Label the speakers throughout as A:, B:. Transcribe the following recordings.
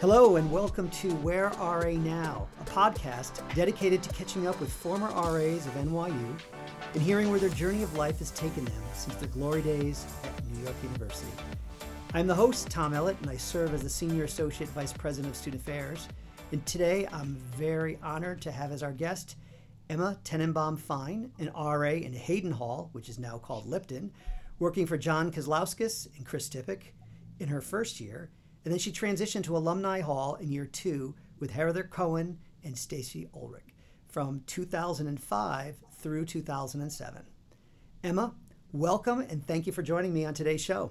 A: Hello, and welcome to Where Are RA Now, a podcast dedicated to catching up with former RAs of NYU and hearing where their journey of life has taken them since their glory days at New York University. I'm the host, Tom Ellett, and I serve as the Senior Associate Vice President of Student Affairs. And today I'm very honored to have as our guest Emma Tenenbaum Fine, an RA in Hayden Hall, which is now called Lipton, working for John Kozlowskis and Chris Tippick in her first year and then she transitioned to Alumni Hall in year two with Heather Cohen and Stacy Ulrich from 2005 through 2007. Emma, welcome and thank you for joining me on today's show.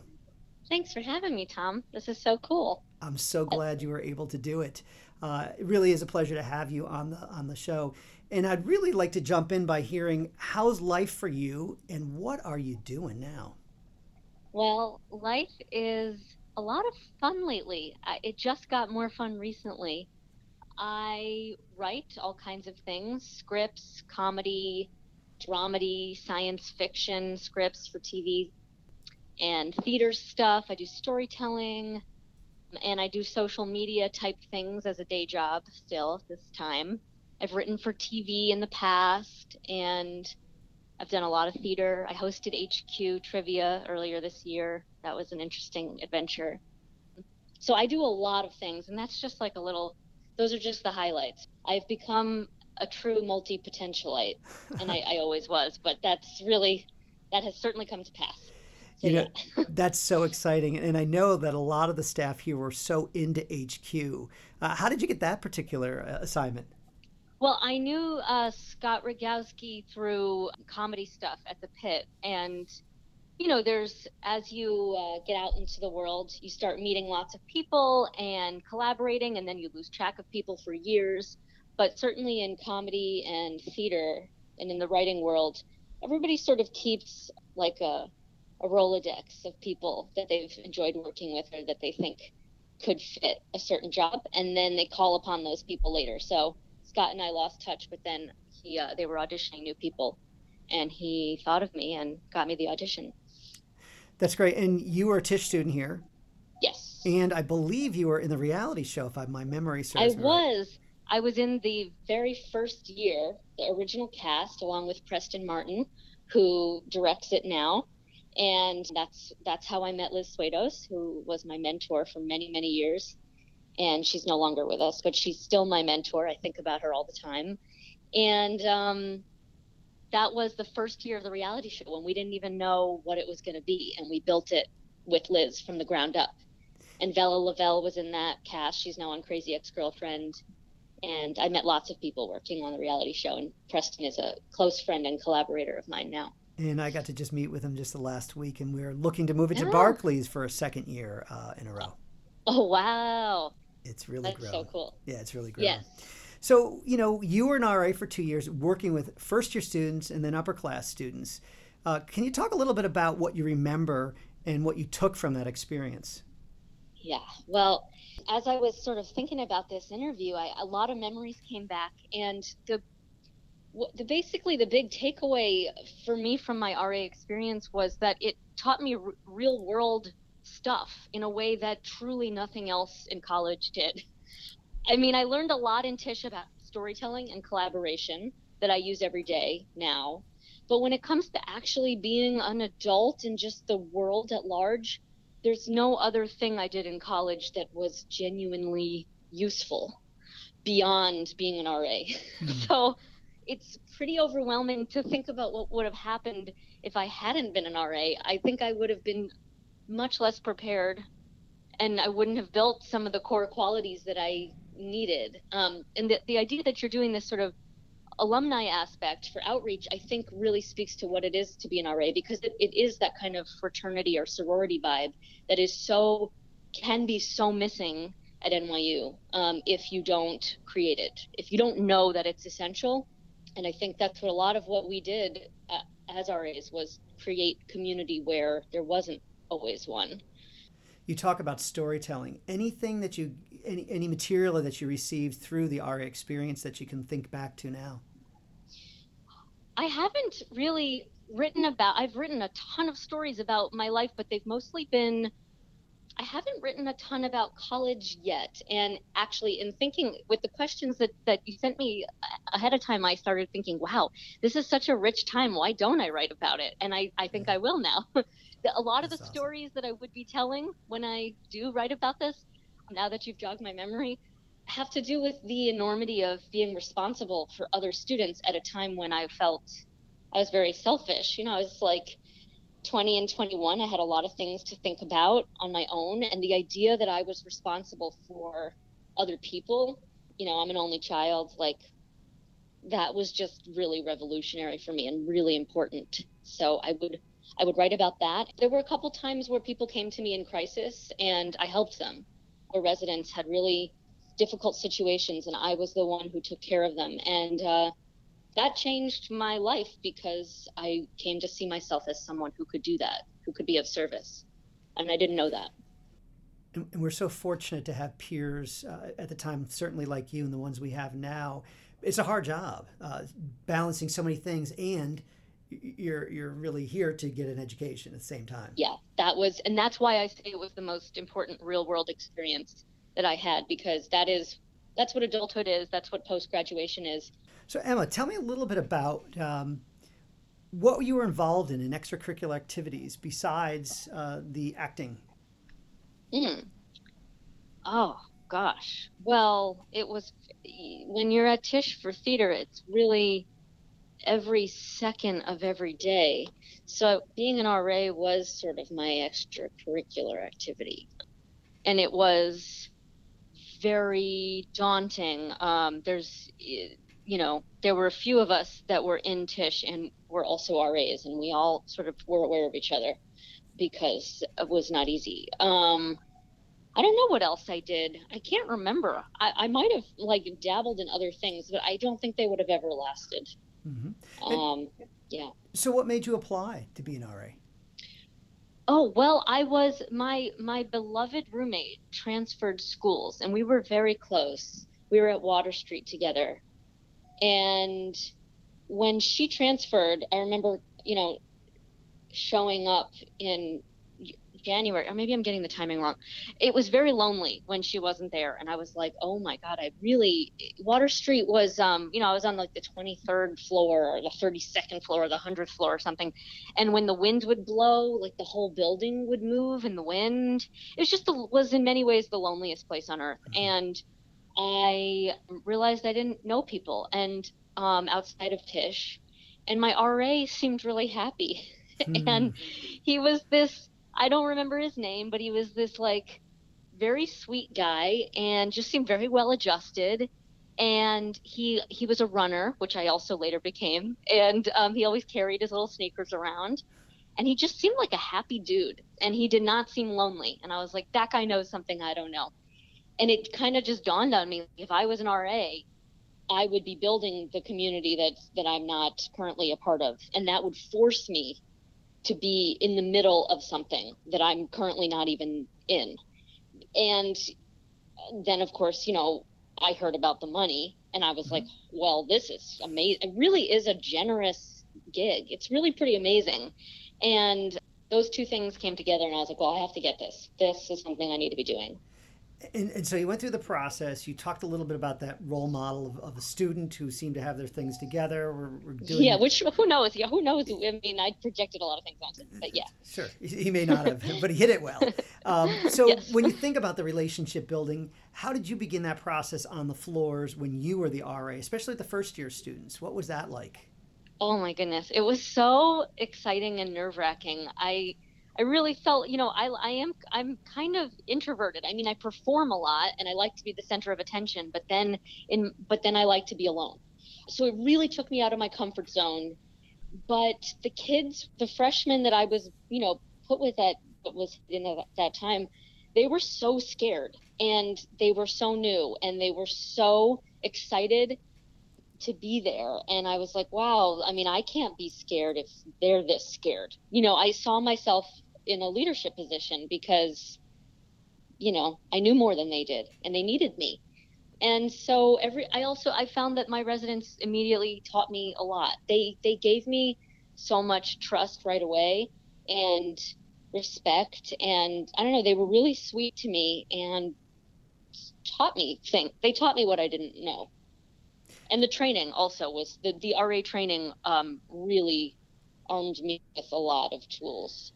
B: Thanks for having me, Tom. This is so cool.
A: I'm so glad you were able to do it. Uh, it really is a pleasure to have you on the on the show. And I'd really like to jump in by hearing how's life for you and what are you doing now?
B: Well, life is a lot of fun lately. It just got more fun recently. I write all kinds of things scripts, comedy, dramedy, science fiction scripts for TV, and theater stuff. I do storytelling, and I do social media type things as a day job still this time. I've written for TV in the past, and I've done a lot of theater. I hosted HQ trivia earlier this year. That was an interesting adventure. So I do a lot of things, and that's just like a little, those are just the highlights. I've become a true multi potentialite, and I, I, always was, but that's really, that has certainly come to pass.
A: So, you know, yeah. that's so exciting. And I know that a lot of the staff here were so into HQ. Uh, how did you get that particular uh, assignment?
B: Well, I knew uh, Scott Rogowsky through comedy stuff at the pit. And, you know, there's, as you uh, get out into the world, you start meeting lots of people and collaborating, and then you lose track of people for years. But certainly in comedy and theater and in the writing world, everybody sort of keeps like a, a Rolodex of people that they've enjoyed working with or that they think could fit a certain job. And then they call upon those people later. So, Scott and I lost touch, but then he uh, they were auditioning new people, and he thought of me and got me the audition.
A: That's great. And you were a Tisch student here.
B: Yes.
A: And I believe you were in the reality show, if I, my memory serves
B: I was. Right. I was in the very first year, the original cast, along with Preston Martin, who directs it now. And that's that's how I met Liz Swados, who was my mentor for many, many years and she's no longer with us, but she's still my mentor. I think about her all the time. And um, that was the first year of the reality show when we didn't even know what it was going to be, and we built it with Liz from the ground up. And Vella Lovell was in that cast. She's now on Crazy Ex Girlfriend. And I met lots of people working on the reality show, and Preston is a close friend and collaborator of mine now.
A: And I got to just meet with him just the last week, and we're looking to move it to Barclays for a second year uh, in a row.
B: Oh wow!
A: It's really
B: That's so cool.
A: Yeah, it's really great
B: Yes.
A: So, you know, you were an RA for two years working with first year students and then upper class students. Uh, can you talk a little bit about what you remember and what you took from that experience?
B: Yeah. Well, as I was sort of thinking about this interview, I, a lot of memories came back, and the, the basically the big takeaway for me from my RA experience was that it taught me r- real world stuff in a way that truly nothing else in college did. I mean, I learned a lot in Tisch about storytelling and collaboration that I use every day now. But when it comes to actually being an adult and just the world at large, there's no other thing I did in college that was genuinely useful beyond being an RA. Mm-hmm. so it's pretty overwhelming to think about what would have happened if I hadn't been an RA. I think I would have been much less prepared and I wouldn't have built some of the core qualities that I needed. Um, and the, the idea that you're doing this sort of alumni aspect for outreach, I think really speaks to what it is to be an RA because it, it is that kind of fraternity or sorority vibe that is so, can be so missing at NYU um, if you don't create it, if you don't know that it's essential. And I think that's what a lot of what we did uh, as RAs was create community where there wasn't always one.
A: You talk about storytelling. Anything that you, any, any material that you received through the RA experience that you can think back to now?
B: I haven't really written about, I've written a ton of stories about my life, but they've mostly been I haven't written a ton about college yet. And actually, in thinking with the questions that, that you sent me ahead of time, I started thinking, wow, this is such a rich time. Why don't I write about it? And I, I think I will now. a lot of the That's stories that I would be telling when I do write about this, now that you've jogged my memory, have to do with the enormity of being responsible for other students at a time when I felt I was very selfish. You know, I was like 20 and 21, I had a lot of things to think about on my own. And the idea that I was responsible for other people, you know, I'm an only child, like that was just really revolutionary for me and really important. So I would I would write about that. There were a couple times where people came to me in crisis and I helped them. Where residents had really difficult situations and I was the one who took care of them. And uh, that changed my life because I came to see myself as someone who could do that, who could be of service. And I didn't know that.
A: And we're so fortunate to have peers uh, at the time, certainly like you and the ones we have now. It's a hard job, uh, balancing so many things, and you're you're really here to get an education at the same time.
B: Yeah, that was, and that's why I say it was the most important real world experience that I had because that is that's what adulthood is. That's what post graduation is.
A: So Emma, tell me a little bit about um, what you were involved in in extracurricular activities besides uh, the acting.
B: Mm. Oh gosh. Well, it was when you're at Tisch for theater. It's really every second of every day. So being an RA was sort of my extracurricular activity. And it was very daunting. Um, there's, you know, there were a few of us that were in Tisch and were also RAs, and we all sort of were aware of each other because it was not easy. Um, I don't know what else I did. I can't remember. I, I might have like dabbled in other things, but I don't think they would have ever lasted. Mm-hmm. Um, yeah.
A: So, what made you apply to be an RA?
B: Oh well, I was my my beloved roommate transferred schools, and we were very close. We were at Water Street together, and when she transferred, I remember, you know, showing up in January, or maybe I'm getting the timing wrong. It was very lonely when she wasn't there, and I was like, oh my god, I really. Water Street was, um, you know, I was on like the 23rd floor or the 32nd floor or the 100th floor or something, and when the wind would blow, like the whole building would move in the wind. It was just the, was in many ways the loneliest place on earth, mm-hmm. and I realized I didn't know people, and um, outside of Tisch, and my RA seemed really happy. Mm. and he was this I don't remember his name, but he was this like very sweet guy and just seemed very well adjusted. And he he was a runner, which I also later became. And um, he always carried his little sneakers around. And he just seemed like a happy dude. And he did not seem lonely. And I was like, that guy knows something I don't know. And it kind of just dawned on me if I was an RA, I would be building the community that that I'm not currently a part of, and that would force me to be in the middle of something that I'm currently not even in. And then, of course, you know, I heard about the money and I was mm-hmm. like, well, this is amazing. It really is a generous gig. It's really pretty amazing. And those two things came together and I was like, well, I have to get this. This is something I need to be doing.
A: And, and, so you went through the process. You talked a little bit about that role model of, of a student who seemed to have their things together. Doing
B: yeah, which who knows? Yeah, who knows? I mean, I projected a lot of things onto him, but yeah.
A: Sure, he may not have, but he hit it well. Um, so yes. when you think about the relationship building, how did you begin that process on the floors when you were the RA, especially the first year students? What was that like?
B: Oh my goodness, it was so exciting and nerve wracking. I I really felt, you know, I, I am, I'm kind of introverted. I mean, I perform a lot and I like to be the center of attention, but then in, but then I like to be alone. So it really took me out of my comfort zone. But the kids, the freshmen that I was, you know, put with at, was in that, that time, they were so scared and they were so new and they were so excited to be there and i was like wow i mean i can't be scared if they're this scared you know i saw myself in a leadership position because you know i knew more than they did and they needed me and so every i also i found that my residents immediately taught me a lot they they gave me so much trust right away and respect and I don't know, they were really sweet to me and taught me things. They taught me what I didn't know. And the training also was the, the RA training um, really armed me with a lot of tools.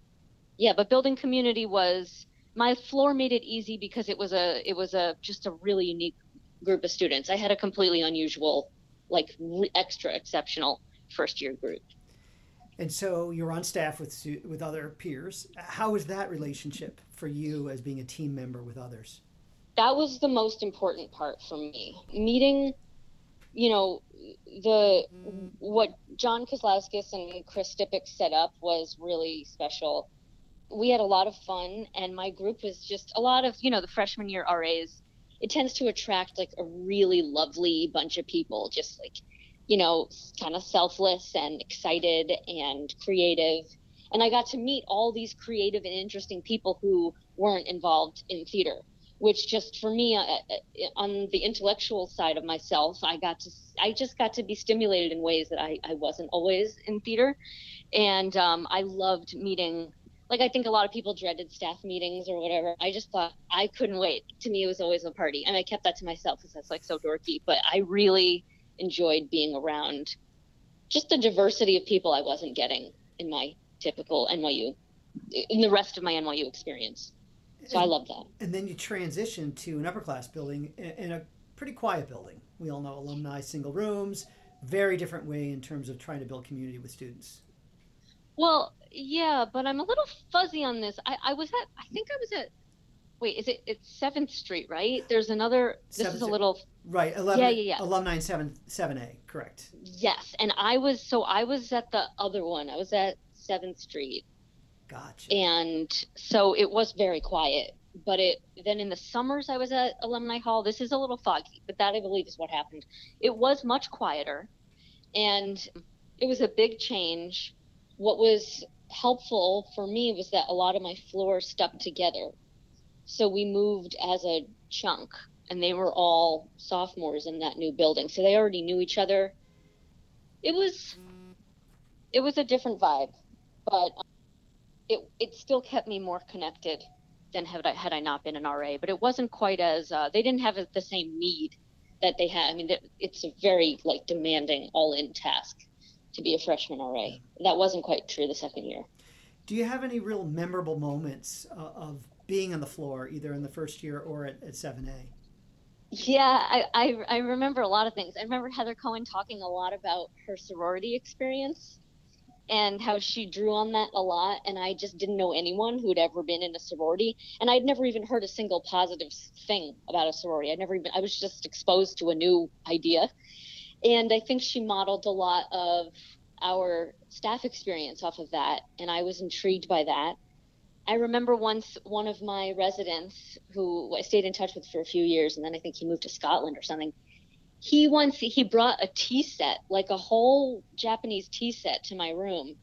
B: Yeah, but building community was my floor made it easy because it was a it was a just a really unique group of students. I had a completely unusual, like extra exceptional first year group.
A: And so you're on staff with with other peers. How was that relationship for you as being a team member with others?
B: That was the most important part for me. Meeting, you know, the mm. what John Kozlowskis and Chris Stipik set up was really special. We had a lot of fun, and my group was just a lot of, you know, the freshman year RAs. It tends to attract like a really lovely bunch of people, just like you know, kind of selfless and excited and creative. And I got to meet all these creative and interesting people who weren't involved in theater, which just for me, uh, uh, on the intellectual side of myself, I got to, I just got to be stimulated in ways that I, I wasn't always in theater. And um, I loved meeting like I think a lot of people dreaded staff meetings or whatever. I just thought I couldn't wait. To me, it was always a party, and I kept that to myself because that's like so dorky. But I really enjoyed being around just the diversity of people I wasn't getting in my typical NYU, in the rest of my NYU experience. So and, I love that.
A: And then you transition to an upper class building in a pretty quiet building. We all know alumni, single rooms, very different way in terms of trying to build community with students.
B: Well, yeah, but I'm a little fuzzy on this. I, I was at, I think I was at wait, is it it's Seventh Street, right? There's another. This Seventh, is a little
A: right. 11, yeah, yeah, yeah. Alumni seven seven A, correct?
B: Yes, and I was so I was at the other one. I was at Seventh Street.
A: Gotcha.
B: And so it was very quiet. But it then in the summers I was at Alumni Hall. This is a little foggy, but that I believe is what happened. It was much quieter, and it was a big change. What was helpful for me was that a lot of my floors stuck together so we moved as a chunk, and they were all sophomores in that new building. So they already knew each other. It was it was a different vibe, but it it still kept me more connected than had I had I not been an RA. But it wasn't quite as uh, they didn't have the same need that they had. I mean, it's a very like demanding all-in task to be a freshman RA. That wasn't quite true the second year.
A: Do you have any real memorable moments uh, of being on the floor, either in the first year or at, at 7A?
B: Yeah, I, I, I remember a lot of things. I remember Heather Cohen talking a lot about her sorority experience and how she drew on that a lot. And I just didn't know anyone who had ever been in a sorority. And I'd never even heard a single positive thing about a sorority. I'd never even, I was just exposed to a new idea. And I think she modeled a lot of our staff experience off of that. And I was intrigued by that. I remember once one of my residents who I stayed in touch with for a few years, and then I think he moved to Scotland or something. He once he brought a tea set, like a whole Japanese tea set, to my room,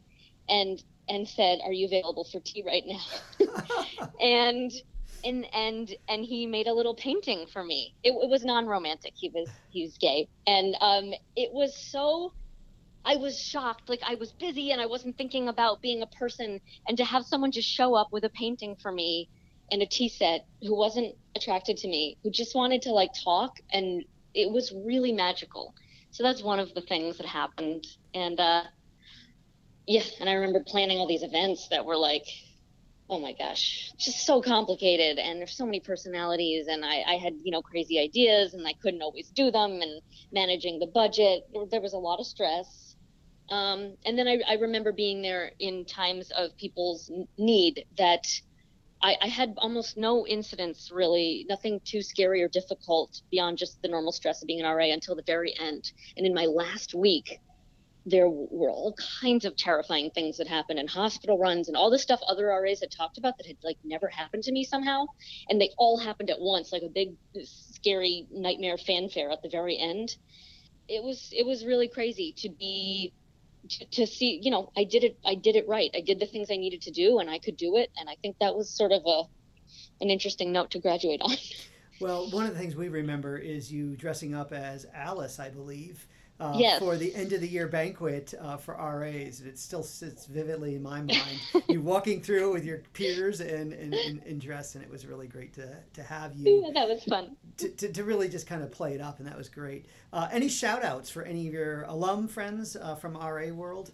B: and and said, "Are you available for tea right now?" and and and and he made a little painting for me. It, it was non-romantic. He was he was gay, and um, it was so I was shocked. Like I was busy and I wasn't thinking about being a person. And to have someone just show up with a painting for me and a tea set who wasn't attracted to me, who just wanted to like talk, and it was really magical. So that's one of the things that happened. And uh, yeah, and I remember planning all these events that were like, oh my gosh, just so complicated. And there's so many personalities, and I, I had you know crazy ideas, and I couldn't always do them. And managing the budget, there was a lot of stress um, and then I, I, remember being there in times of people's need that I, I, had almost no incidents really, nothing too scary or difficult beyond just the normal stress of being an RA until the very end. And in my last week, there were all kinds of terrifying things that happened and hospital runs and all this stuff other RAs had talked about that had like never happened to me somehow. And they all happened at once, like a big, scary nightmare fanfare at the very end. It was it was really crazy to be to, to see you know i did it i did it right i did the things i needed to do and i could do it and i think that was sort of a an interesting note to graduate on
A: well one of the things we remember is you dressing up as alice i believe uh,
B: yes.
A: for the end of the year banquet uh, for RAs, and it still sits vividly in my mind. you walking through with your peers and in, in, in, dress, and it was really great to, to have you.
B: Yeah, that was fun.
A: To, to, to, really just kind of play it up, and that was great. Uh, any shout outs for any of your alum friends uh, from RA world?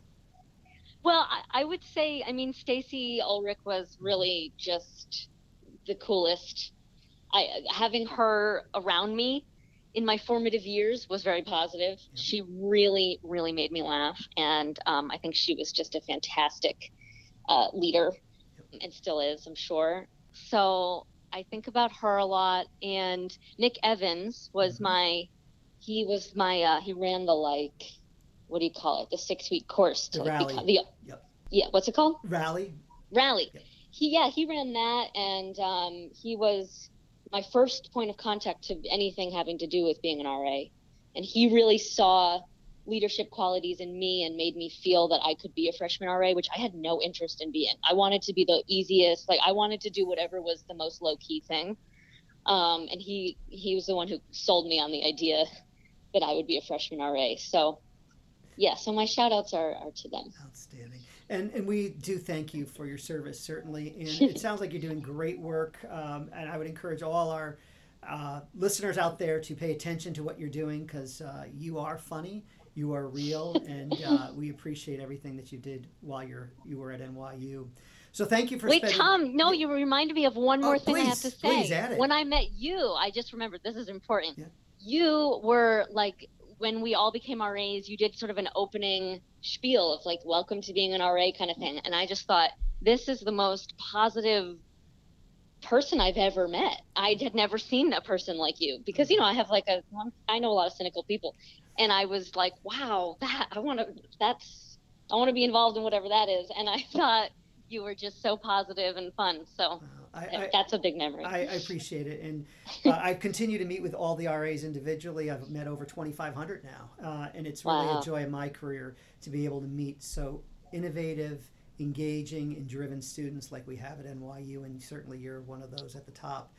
B: Well, I, I would say, I mean, Stacy Ulrich was really just the coolest. I having her around me in my formative years was very positive. Yeah. She really, really made me laugh, and um, I think she was just a fantastic uh, leader, and still is, I'm sure. So I think about her a lot. And Nick Evans was mm-hmm. my, he was my, uh, he ran the like, what do you call it? The six week course
A: to the like, rally. Become,
B: the, yep. Yeah, what's it called?
A: Rally.
B: Rally. Yep. He yeah he ran that, and um, he was my first point of contact to anything having to do with being an RA. And he really saw leadership qualities in me and made me feel that I could be a freshman RA, which I had no interest in being. I wanted to be the easiest, like I wanted to do whatever was the most low key thing. Um, and he he was the one who sold me on the idea that I would be a freshman RA. So yeah, so my shout outs are, are to them.
A: Outstanding. And, and we do thank you for your service, certainly. And it sounds like you're doing great work. Um, and I would encourage all our uh, listeners out there to pay attention to what you're doing because uh, you are funny, you are real, and uh, we appreciate everything that you did while you're you were at NYU. So thank you for.
B: Wait,
A: spending...
B: Tom. No, you reminded me of one more
A: oh,
B: thing
A: please,
B: I have to say.
A: Please add it.
B: When I met you, I just remembered this is important.
A: Yeah.
B: You were like when we all became RAs, you did sort of an opening spiel of like, welcome to being an RA kind of thing. And I just thought, this is the most positive person I've ever met. I had never seen a person like you because, you know, I have like a, I know a lot of cynical people. And I was like, wow, that, I want to, that's, I want to be involved in whatever that is. And I thought you were just so positive and fun. So. Oh, I, I, that's a big memory.
A: I, I appreciate it, and uh, I continue to meet with all the RAs individually. I've met over 2,500 now, uh, and it's really wow. a joy in my career to be able to meet so innovative, engaging, and driven students like we have at NYU, and certainly you're one of those at the top.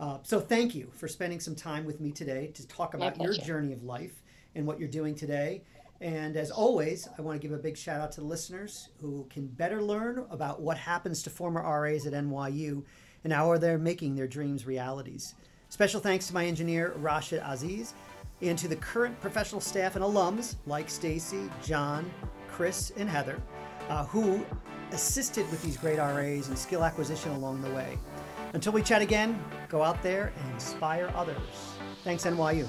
A: Uh, so thank you for spending some time with me today to talk about your journey of life and what you're doing today. And as always, I want to give a big shout out to the listeners who can better learn about what happens to former RAs at NYU and how they're making their dreams realities. Special thanks to my engineer, Rashid Aziz, and to the current professional staff and alums like Stacy, John, Chris, and Heather, uh, who assisted with these great RAs and skill acquisition along the way. Until we chat again, go out there and inspire others. Thanks, NYU.